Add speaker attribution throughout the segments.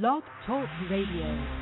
Speaker 1: Blog Talk Radio.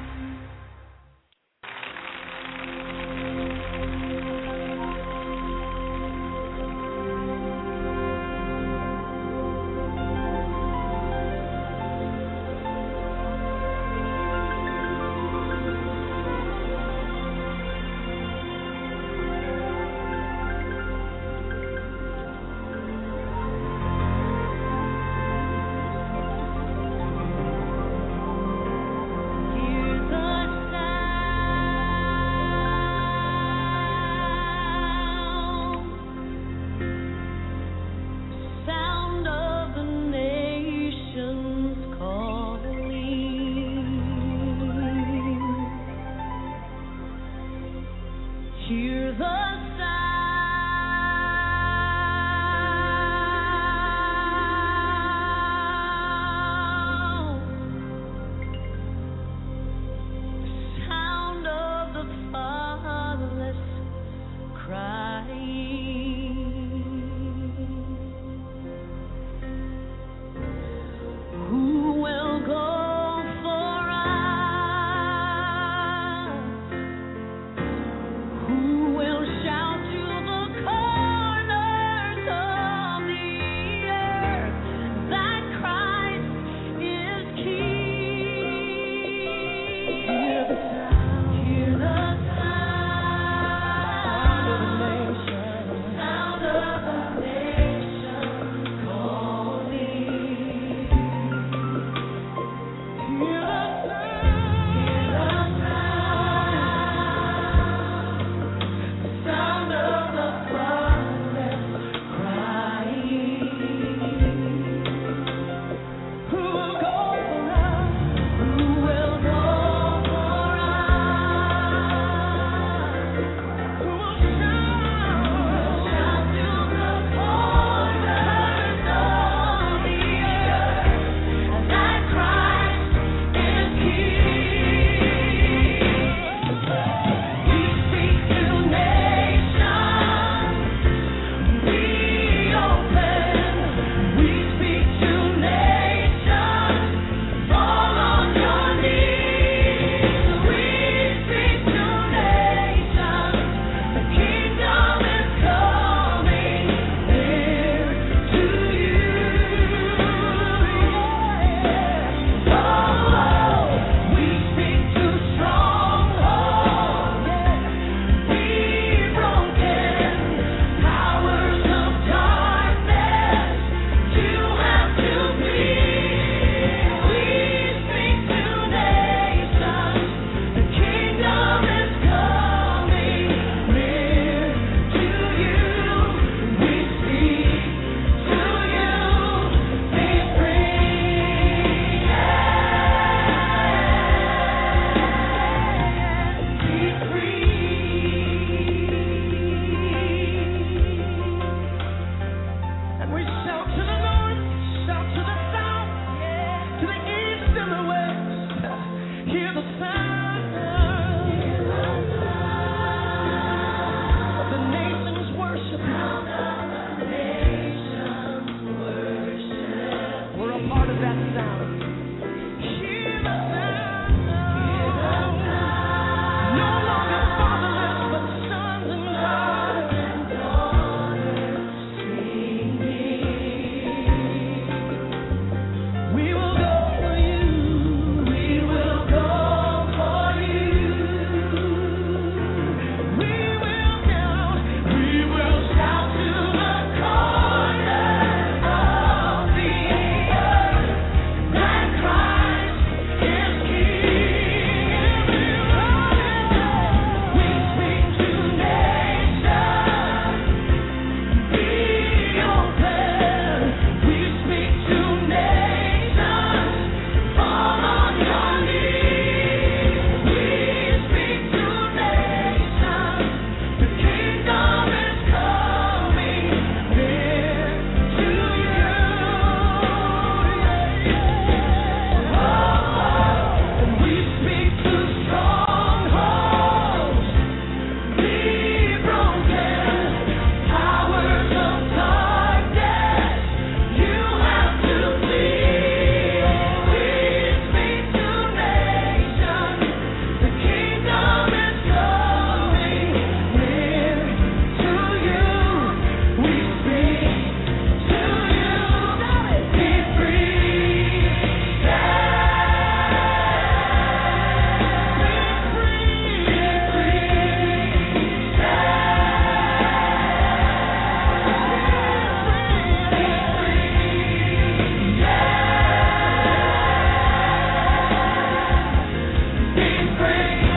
Speaker 2: free.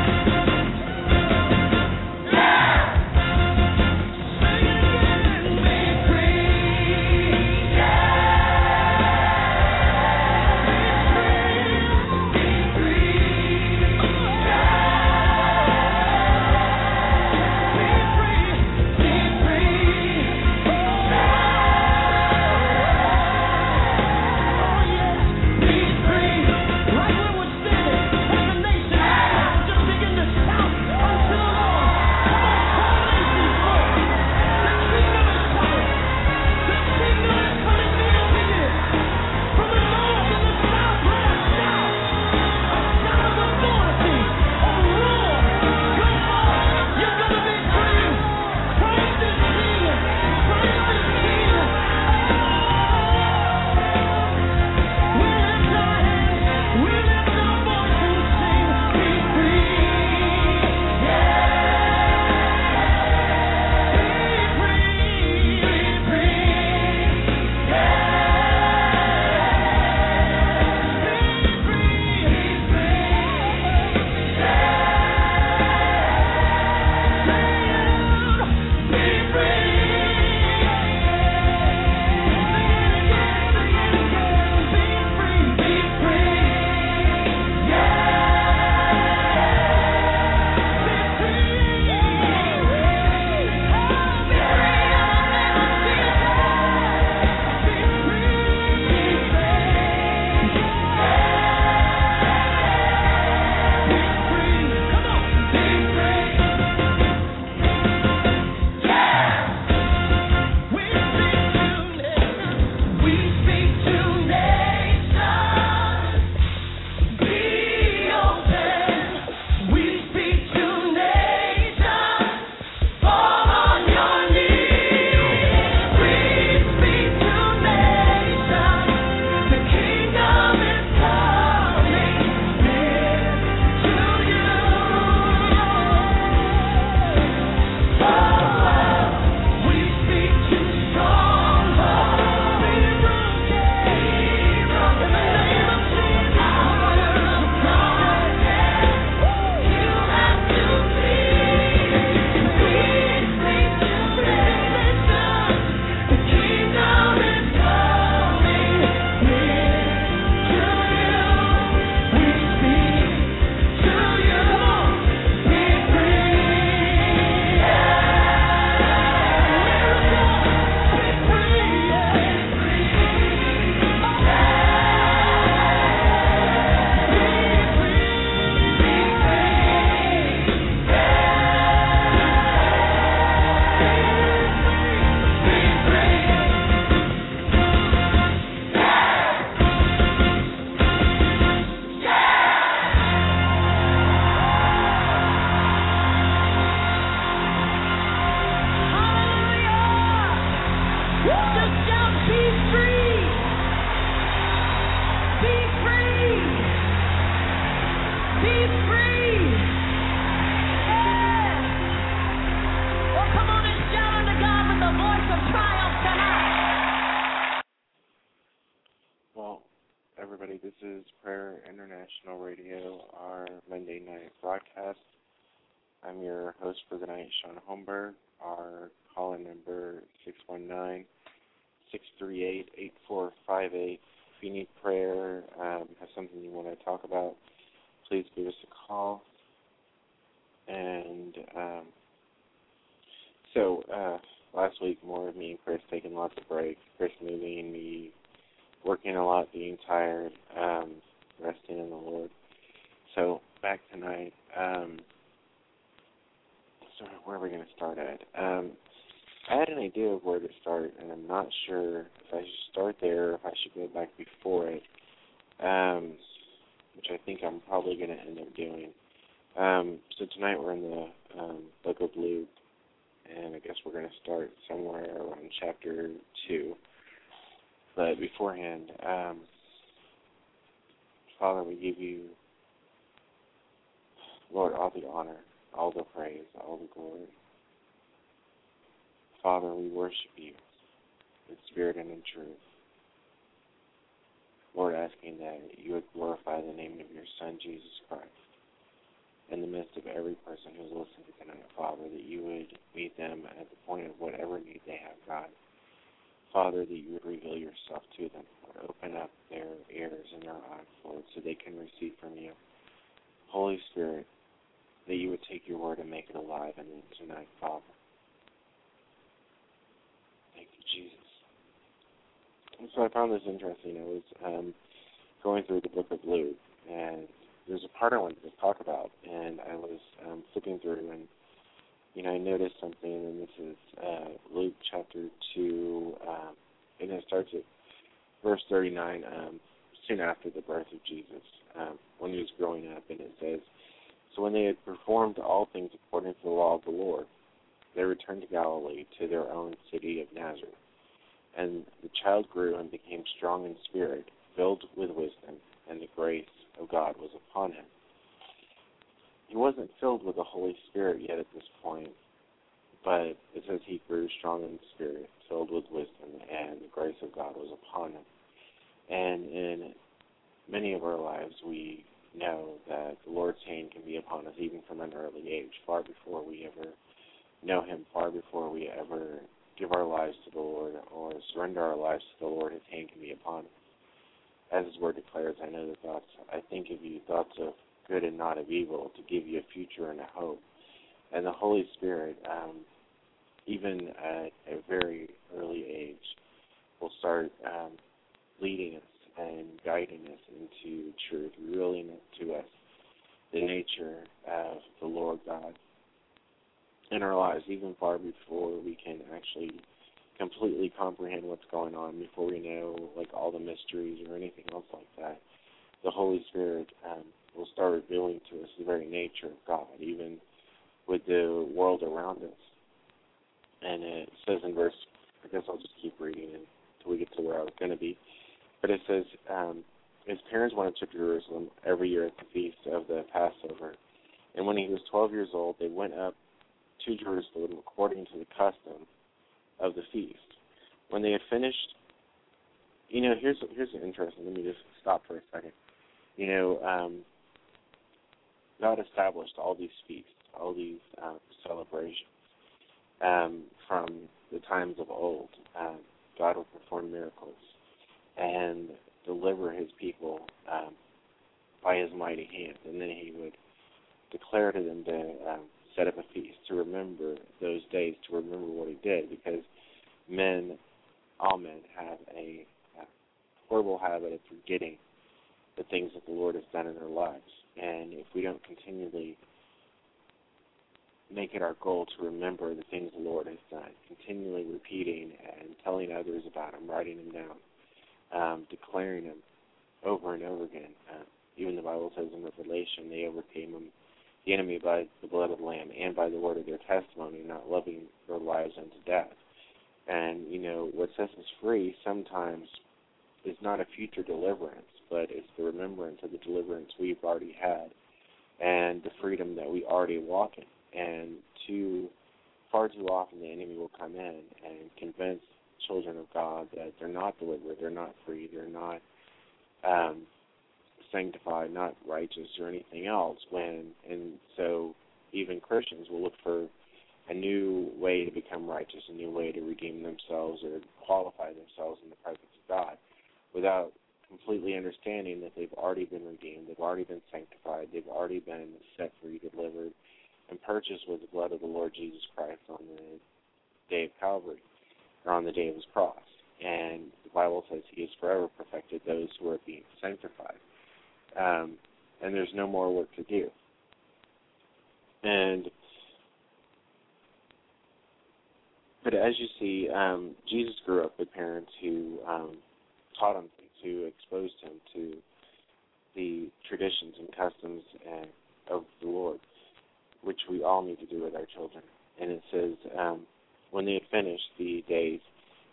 Speaker 3: Is Prayer International Radio, our Monday night broadcast. I'm your host for the night, Shaun Holmberg. Our call-in number 619 638 8458. If you need prayer, um, have something you want to talk about, please give us a call. And um, so uh, last week, more of me and Chris taking lots of breaks. Chris moving, me working a lot, being tired, um, resting in the Lord. So back tonight. Um, so where are we going to start at? Um, I had an idea of where to start, and I'm not sure if I should start there or if I should go back before it, um, which I think I'm probably going to end up doing. Um, so tonight we're in the um, book of Luke, and I guess we're going to start somewhere around chapter 2. But beforehand, um, Father, we give you, Lord, all the honor, all the praise, all the glory. Father, we worship you in spirit and in truth. Lord, asking that you would glorify the name of your Son, Jesus Christ, in the midst of every person who's listening tonight, Father, that you would meet them at the point of whatever need they have, God. Father, that you would reveal yourself to them, Lord. Open up their ears and their eyes, Lord, so they can receive from you. Holy Spirit, that you would take your word and make it alive in them tonight, Father. Thank you, Jesus. And so I found this interesting. I was um, going through the book of Luke, and there's a part I wanted to talk about, and I was um, flipping through, and you know, I noticed something, and this is uh, Luke chapter two, um, and it starts at verse 39, um, soon after the birth of Jesus, um, when he was growing up, and it says, "So when they had performed all things according to the law of the Lord, they returned to Galilee to their own city of Nazareth." And the child grew and became strong in spirit, filled with wisdom, and the grace of God was upon him. He wasn't filled with the Holy Spirit yet at this point, but it says he grew strong in spirit, filled with wisdom, and the grace of God was upon him. And in many of our lives, we know that the Lord's hand can be upon us even from an early age, far before we ever know Him, far before we ever give our lives to the Lord or surrender our lives to the Lord, His hand can be upon us. As His Word declares, I know the thoughts I think of you, thoughts of good and not of evil, to give you a future and a hope. And the Holy Spirit, um, even at a very early age, will start um, leading us and guiding us into truth, revealing to us the nature of the Lord God in our lives, even far before we can actually completely comprehend what's going on, before we know like all the mysteries or anything else like that. The Holy Spirit um, will start revealing to us the very nature of God, even with the world around us. And it says in verse, I guess I'll just keep reading until we get to where I was going to be. But it says, um, his parents went up to Jerusalem every year at the feast of the Passover. And when he was 12 years old, they went up to Jerusalem according to the custom of the feast. When they had finished, you know, here's here's interesting. Let me just stop for a second. You know, um, God established all these feasts, all these uh, celebrations um, from the times of old. Um, God would perform miracles and deliver His people um, by His mighty hand, and then He would declare to them to um, set up a feast to remember those days, to remember what He did, because men, all men, have a, a horrible habit of forgetting the things that the Lord has done in their lives. And if we don't continually make it our goal to remember the things the Lord has done, continually repeating and telling others about them, writing them down, um, declaring them over and over again. Uh, even the Bible says in Revelation, they overcame them, the enemy by the blood of the Lamb and by the word of their testimony, not loving their lives unto death. And, you know, what sets us free sometimes is not a future deliverance, but it's the remembrance of the deliverance we've already had and the freedom that we already walk in. And too far too often the enemy will come in and convince children of God that they're not delivered, they're not free, they're not um, sanctified, not righteous, or anything else. When and so even Christians will look for a new way to become righteous, a new way to redeem themselves or qualify themselves in the presence of God, without completely understanding that they've already been redeemed, they've already been sanctified, they've already been set free, delivered, and purchased with the blood of the Lord Jesus Christ on the day of Calvary, or on the day of his cross. And the Bible says he has forever perfected those who are being sanctified. Um, and there's no more work to do. And but as you see, um, Jesus grew up with parents who um, taught him who exposed him to the traditions and customs and of the Lord, which we all need to do with our children. And it says, um, when they had finished the days,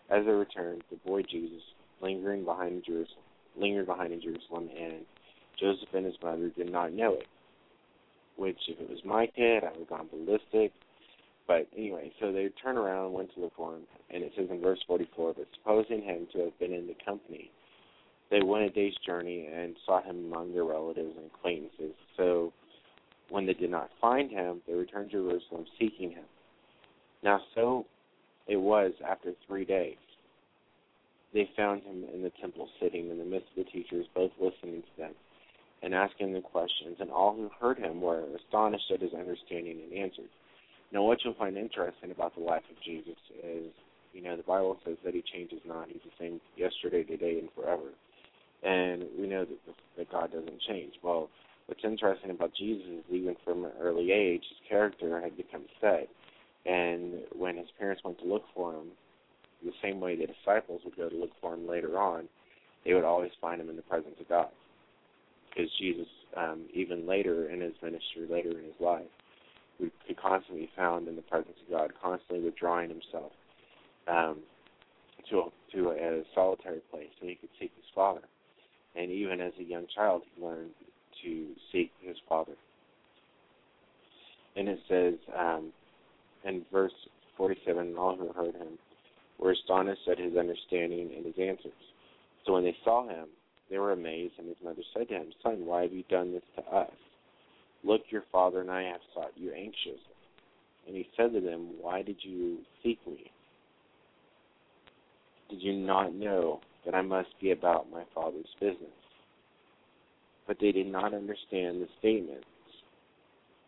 Speaker 3: as they returned, the boy Jesus, lingering behind in Jerusalem, lingered behind in Jerusalem, and Joseph and his mother did not know it. Which, if it was my kid, I would have gone ballistic. But anyway, so they turned around and went to look for him. And it says in verse 44, but supposing him to have been in the company, they went a day's journey and sought him among their relatives and acquaintances. So when they did not find him, they returned to Jerusalem seeking him. Now, so it was after three days. They found him in the temple sitting in the midst of the teachers, both listening to them and asking them questions. And all who heard him were astonished at his understanding and answered. Now, what you'll find interesting about the life of Jesus is, you know, the Bible says that he changes not. He's the same yesterday, today, and forever. And we know that, that God doesn't change. Well, what's interesting about Jesus is even from an early age, his character had become set. And when his parents went to look for him, the same way the disciples would go to look for him later on, they would always find him in the presence of God. Because Jesus, um, even later in his ministry, later in his life, we could constantly be found in the presence of God, constantly withdrawing himself um, to a, to a, solitary place so he could seek his Father. And even as a young child, he learned to seek his Father. And it says um, in verse 47, and all who heard him were astonished at his understanding and his answers. So when they saw him, they were amazed, and his mother said to him, Son, why have you done this to us? Look, your father and I have sought you anxiously. And he said to them, Why did you seek me? Did you not know that I must be about my father's business? But they did not understand the statements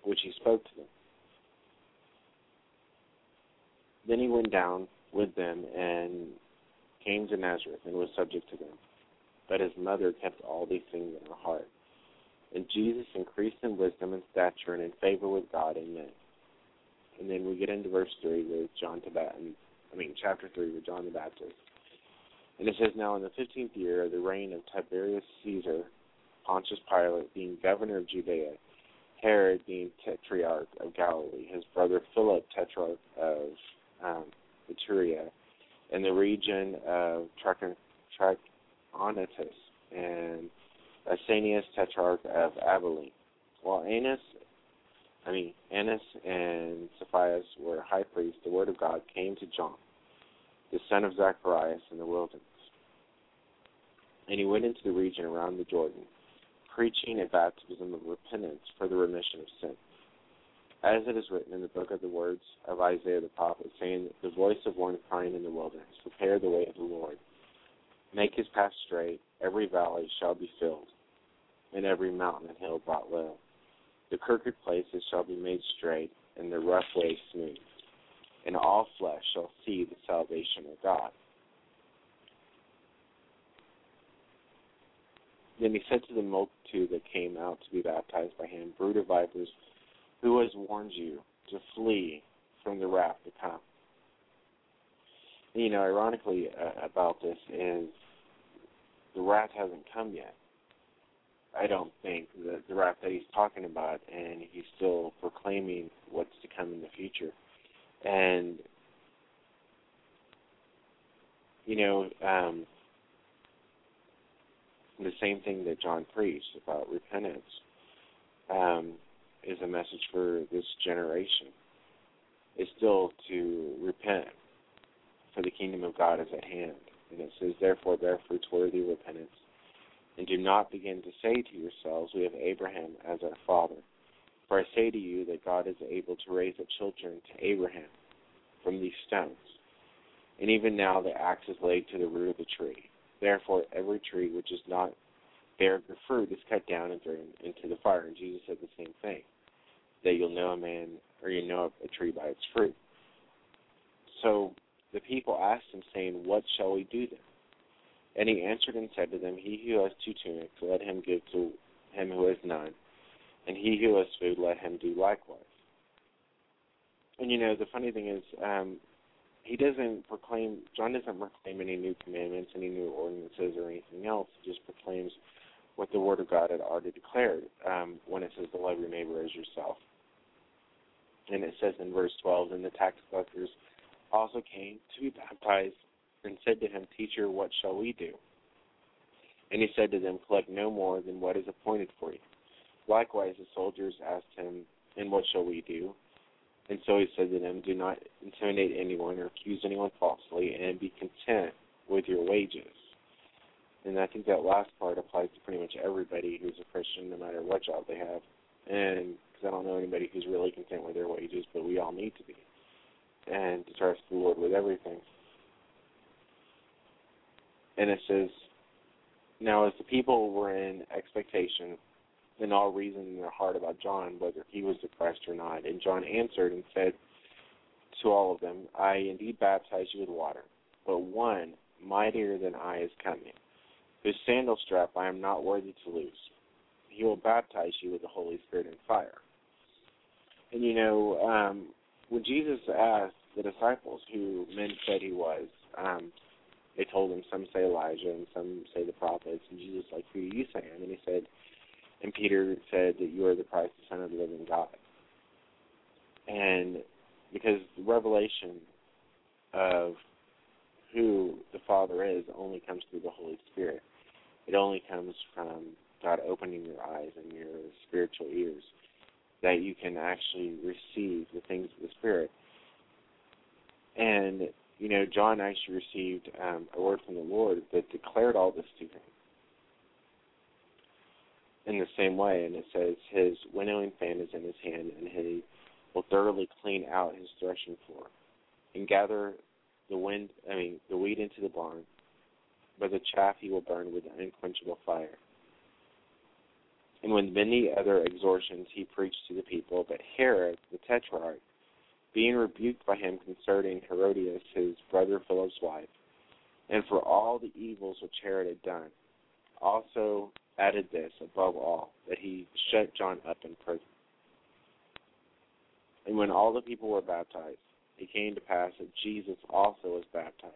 Speaker 3: which he spoke to them. Then he went down with them and came to Nazareth and was subject to them. But his mother kept all these things in her heart. And Jesus increased in wisdom and stature and in favor with God and men. And then we get into verse 3 with John the Baptist, I mean, chapter 3 with John the Baptist. And it says, Now in the fifteenth year of the reign of Tiberius Caesar, Pontius Pilate being governor of Judea, Herod being tetrarch of Galilee, his brother Philip tetrarch of um, Iturea, and the region of Trachonitis, and Asanius tetrarch of Abilene. While Annas, I mean Annas and Sapphira were high priests, the word of God came to John, the son of Zacharias, in the wilderness. And he went into the region around the Jordan, preaching a baptism of repentance for the remission of sins. As it is written in the book of the words of Isaiah the prophet, saying, The voice of one crying in the wilderness, Prepare the way of the Lord. Make his path straight, every valley shall be filled, and every mountain and hill brought low. The crooked places shall be made straight, and the rough way smooth, and all flesh shall see the salvation of God. Then he said to the multitude that came out to be baptized by him, Brood of vipers, who has warned you to flee from the wrath to come? you know, ironically uh, about this is the wrath hasn't come yet. I don't think the the wrath that he's talking about, and he's still proclaiming what's to come in the future, and you know, um, the same thing that John preached about repentance. Um, is a message for this generation is still to repent, for the kingdom of God is at hand. And it says, Therefore, bear fruits worthy of repentance, and do not begin to say to yourselves, We have Abraham as our father. For I say to you that God is able to raise up children to Abraham from these stones. And even now the axe is laid to the root of the tree. Therefore, every tree which is not bear good fruit is cut down and thrown into the fire. And Jesus said the same thing that you'll know a man or you know a tree by its fruit. So the people asked him, saying, What shall we do then? And he answered and said to them, He who has two tunics, let him give to him who has none, and he who has food, let him do likewise. And you know, the funny thing is, um, he doesn't proclaim, John doesn't proclaim any new commandments, any new ordinances, or anything else. He just proclaims what the Word of God had already declared um, when it says to love your neighbor as yourself. And it says in verse 12, and the tax collectors also came to be baptized and said to him, Teacher, what shall we do? And he said to them, Collect no more than what is appointed for you. Likewise, the soldiers asked him, And what shall we do? And so he said to them, Do not intimidate anyone or accuse anyone falsely, and be content with your wages. And I think that last part applies to pretty much everybody who's a Christian, no matter what job they have. And because I don't know anybody who's really content with their wages, but we all need to be. And to trust the Lord with everything. And it says, Now as the people were in expectation, and all reason in their heart about John, whether he was the Christ or not. And John answered and said to all of them, I indeed baptize you with water, but one mightier than I is coming, whose sandal strap I am not worthy to loose. He will baptize you with the Holy Spirit and fire. And you know, um, when Jesus asked the disciples who men said he was, um, they told him some say Elijah and some say the prophets, and Jesus like, who do you say? And he said, and Peter said that you are the Christ, the Son of the living God. And because the revelation of who the Father is only comes through the Holy Spirit. It only comes from God opening your eyes and your spiritual ears that you can actually receive the things of the Spirit. And, you know, John actually received um, a word from the Lord that declared all this to him in the same way, and it says his winnowing fan is in his hand, and he will thoroughly clean out his threshing floor, and gather the wind, I mean, the wheat into the barn, but the chaff he will burn with unquenchable fire. And with many other exhortations he preached to the people, but Herod the Tetrarch, being rebuked by him concerning Herodias, his brother Philip's wife, and for all the evils which Herod had done, also added this above all, that he shut John up in prison. And when all the people were baptized, it came to pass that Jesus also was baptized.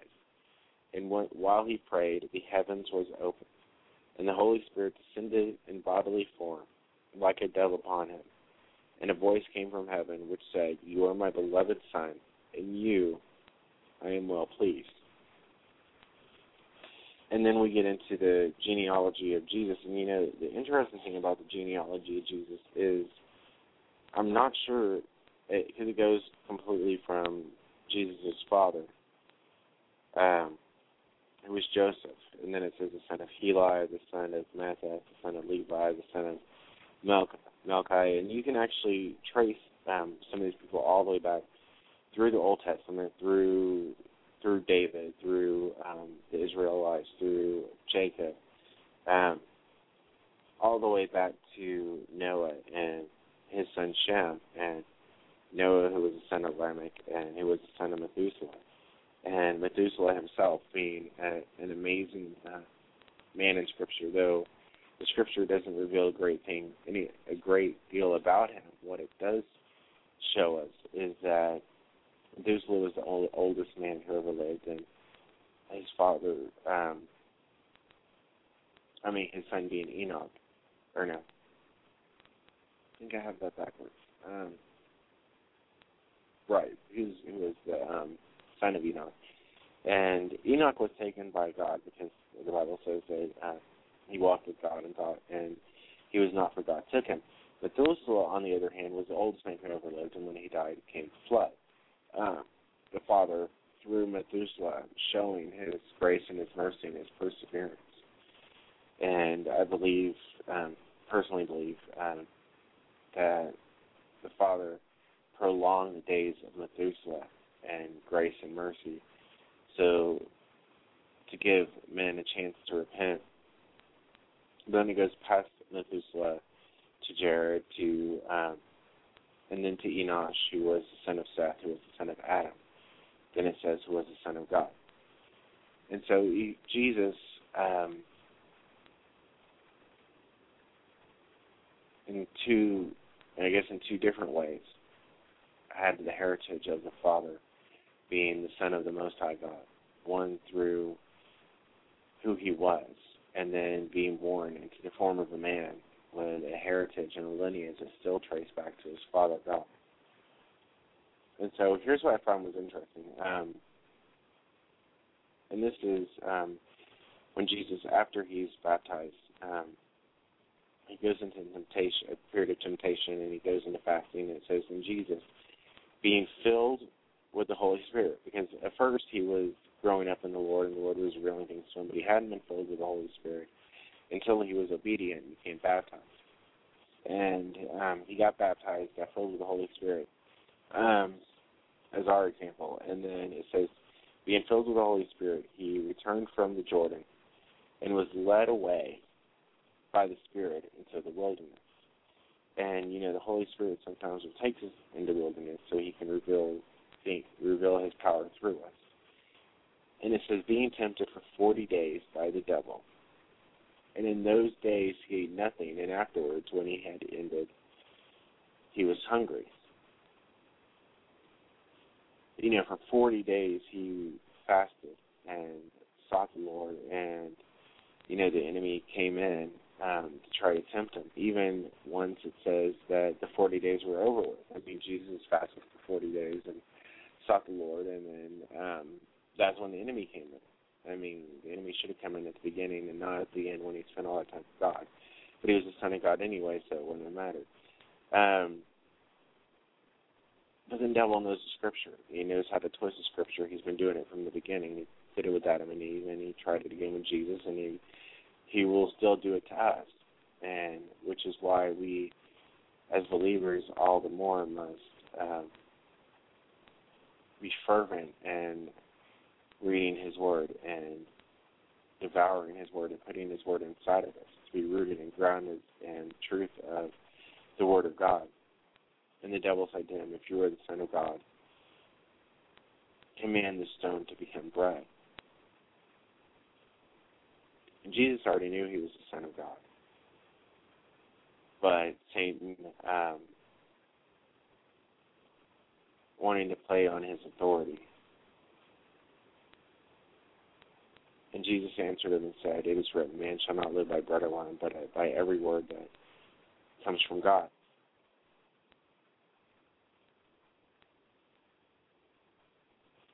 Speaker 3: And when, while he prayed, the heavens was opened, and the Holy Spirit descended in bodily form, like a dove upon him. And a voice came from heaven which said, You are my beloved Son, and you I am well pleased and then we get into the genealogy of Jesus. And you know, the interesting thing about the genealogy of Jesus is, I'm not sure because it, it, goes completely from Jesus' father, um, who was Joseph, and then it says the son of Heli, the son of Matthias, the son of Levi, the son of Melch- Melchi, and you can actually trace um, some of these people all the way back through the Old Testament, through through David, through um, the Israelites, through Jacob, um, all the way back to Noah and his son Shem, and Noah, who was the son of Lamech, and who was the son of Methuselah, and Methuselah himself being a, an amazing uh, man in Scripture, though the Scripture doesn't reveal a great thing, any a great deal about him. What it does show us is that Methuselah was the only oldest man who ever lived, and his father, um, I mean, his son being Enoch, or no, I think I have that backwards. Um, right, he was, he was the um, son of Enoch, and Enoch was taken by God because the Bible says that uh, he walked with God and thought, and he was not for God took him. Methuselah, on the other hand, was the oldest man who ever lived, and when he died, came the flood. Um, the Father, through Methuselah, showing his grace and his mercy and his perseverance. And I believe, um, personally believe, um, that the Father prolonged the days of Methuselah and grace and mercy so to give men a chance to repent. Then it goes past Methuselah to Jared to um, and then to Enosh, who was the son of Seth, who was the son of Adam. Then it says who was the son of God. And so he, Jesus um, in two I guess in two different ways had the heritage of the Father being the Son of the Most High God. One through who he was, and then being born into the form of a man with a heritage and a lineage is still traced back to his father God. And so here's what I found was interesting. Um, and this is um, when Jesus, after he's baptized, um, he goes into temptation, a period of temptation, and he goes into fasting. And it says, "In Jesus, being filled with the Holy Spirit," because at first he was growing up in the Lord, and the Lord was revealing things to him, but he hadn't been filled with the Holy Spirit until he was obedient and became baptized. And um, he got baptized, got filled with the Holy Spirit, um, as our example. And then it says, being filled with the Holy Spirit, he returned from the Jordan and was led away by the Spirit into the wilderness. And you know, the Holy Spirit sometimes will take us into the wilderness so He can reveal, think, reveal His power through us. And it says, being tempted for 40 days by the devil. And in those days he ate nothing, and afterwards, when he had ended, he was hungry. You know, for 40 days he fasted and sought the Lord, and, you know, the enemy came in um, to try to tempt him. Even once it says that the 40 days were over with. I mean, Jesus fasted for 40 days and sought the Lord, and then um, that's when the enemy came in. I mean, the enemy should have come in at the beginning and not at the end when he spent all that time with God. But he was the Son of God anyway, so it wouldn't have mattered. Um, but then devil knows the scripture. He knows how to twist the scripture. He's been doing it from the beginning. He did it with Adam and Eve, and he tried it again with Jesus, and he he will still do it to us. And which is why we, as believers, all the more must um, be fervent and reading His Word and devouring His Word and putting His Word inside of us to be rooted and grounded in truth of the Word of God. And the devil said to him, If you are the Son of God, command the stone to become bread. And Jesus already knew he was the Son of God. But Satan, um, wanting to play on his authority, And Jesus answered him and said, It is written, Man shall not live by bread alone, but by every word that comes from God.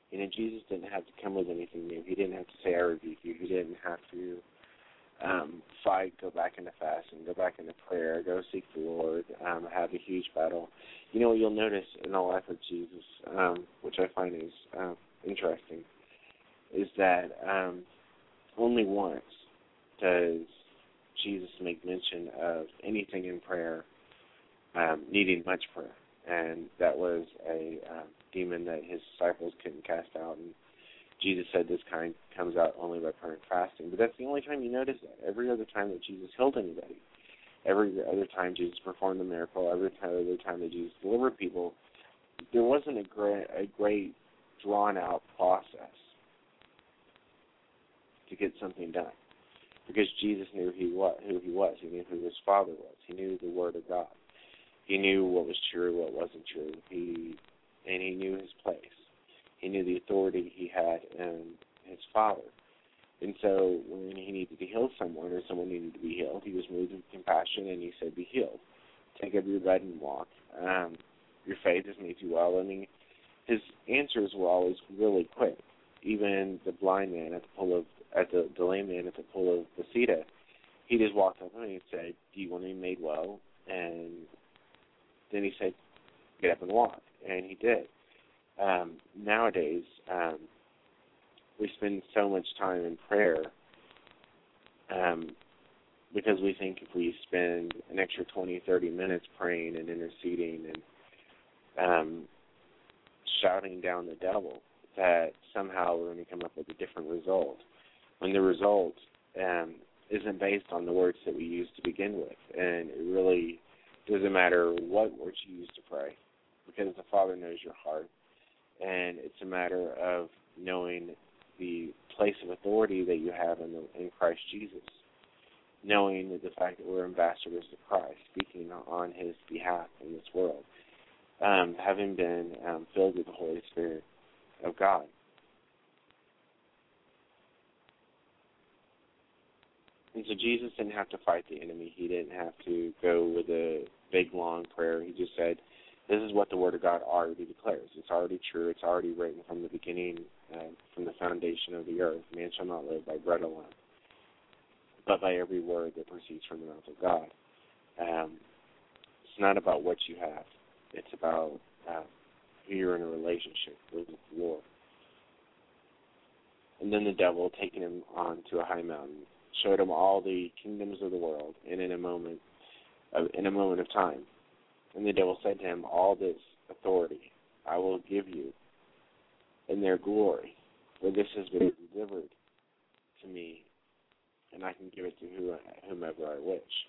Speaker 3: You know, Jesus didn't have to come with anything new. He didn't have to say, I rebuke you. He didn't have to um, fight, go back into fasting, go back into prayer, go seek the Lord, um, have a huge battle. You know what you'll notice in the life of Jesus, um, which I find is um, interesting, is that um, only once does Jesus make mention of anything in prayer um, needing much prayer, and that was a um, demon that his disciples couldn't cast out. And Jesus said this kind comes out only by prayer and fasting. But that's the only time you notice that. Every other time that Jesus healed anybody, every other time Jesus performed a miracle, every other time that Jesus delivered people, there wasn't a great, a great drawn out process to get something done. Because Jesus knew he was, who he was. He knew who his Father was. He knew the Word of God. He knew what was true, what wasn't true. He and he knew his place. He knew the authority he had in his Father. And so when he needed to heal someone or someone needed to be healed, he was moved with compassion and he said, Be healed. Take up your bed and walk. Um, your faith has made you well. I mean, his answers were always really quick. Even the blind man at the pool of at the, the lame man at the pool of Bethesda, he just walked up to him and he said, "Do you want to be made well?" And then he said, "Get up and walk," and he did. Um, nowadays, um, we spend so much time in prayer um, because we think if we spend an extra 20, 30 minutes praying and interceding and um, shouting down the devil, that somehow we're going to come up with a different result. When the result um, isn't based on the words that we use to begin with, and it really doesn't matter what words you use to pray, because the Father knows your heart, and it's a matter of knowing the place of authority that you have in, the, in Christ Jesus, knowing the fact that we're ambassadors of Christ, speaking on His behalf in this world, um, having been um, filled with the Holy Spirit of God. And so Jesus didn't have to fight the enemy. He didn't have to go with a big long prayer. He just said, "This is what the Word of God already declares. It's already true. It's already written from the beginning, uh, from the foundation of the earth. Man shall not live by bread alone, but by every word that proceeds from the mouth of God." Um, it's not about what you have. It's about uh, who you're in a relationship with the Lord. And then the devil, taking him on to a high mountain, showed him all the kingdoms of the world, and in a moment, uh, in a moment of time. And the devil said to him, "All this authority I will give you, in their glory, for this has been delivered to me, and I can give it to whomever I wish."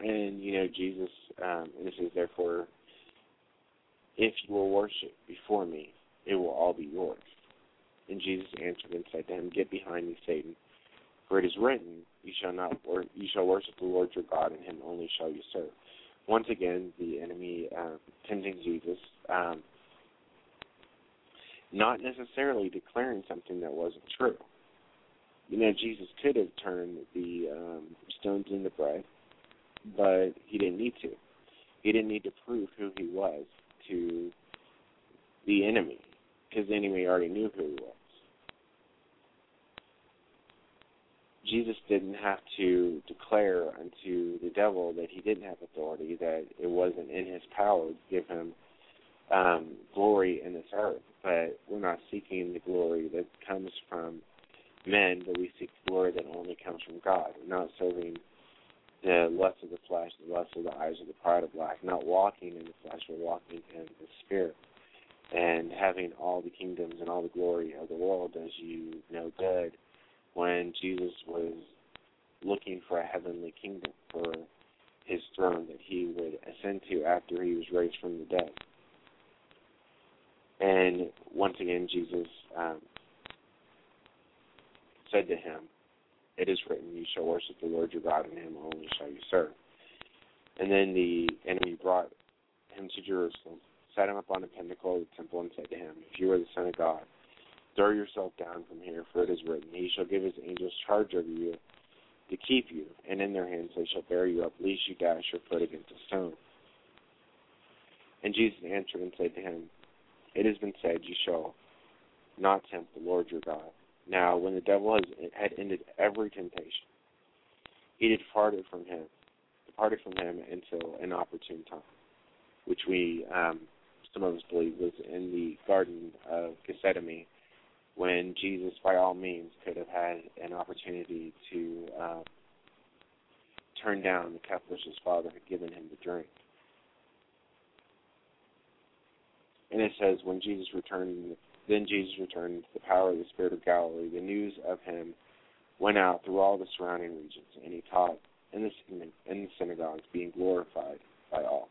Speaker 3: And you know, Jesus, um, and this is therefore, if you will worship before me, it will all be yours. And Jesus answered and said to him, Get behind me, Satan, for it is written, You shall not wor- you shall worship the Lord your God, and him only shall you serve. Once again, the enemy um, tempting Jesus, um, not necessarily declaring something that wasn't true. You know, Jesus could have turned the um, stones into bread, but he didn't need to. He didn't need to prove who he was to the enemy, because the enemy already knew who he was. Jesus didn't have to declare unto the devil that he didn't have authority, that it wasn't in his power to give him um, glory in this earth. But we're not seeking the glory that comes from men, but we seek glory that only comes from God. We're not serving the lust of the flesh, the lust of the eyes, or the pride of life. Not walking in the flesh, but walking in the spirit. And having all the kingdoms and all the glory of the world does you no good when Jesus was looking for a heavenly kingdom for his throne that he would ascend to after he was raised from the dead. And once again, Jesus um, said to him, It is written, You shall worship the Lord your God, and him only shall you serve. And then the enemy brought him to Jerusalem, set him up on a pinnacle of the temple, and said to him, If you are the Son of God, Throw yourself down from here, for it is written, He shall give His angels charge over you to keep you, and in their hands they shall bear you up, lest you dash your foot against a stone. And Jesus answered and said to him, It has been said, You shall not tempt the Lord your God. Now, when the devil has, had ended every temptation, he departed from him, departed from him until an opportune time, which we, um, some of us believe, was in the Garden of Gethsemane when Jesus, by all means, could have had an opportunity to uh, turn down the cup which his father had given him to drink. And it says, when Jesus returned, then Jesus returned to the power of the Spirit of Galilee. The news of him went out through all the surrounding regions, and he taught in the synagogues, being glorified by all.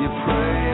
Speaker 4: you pray.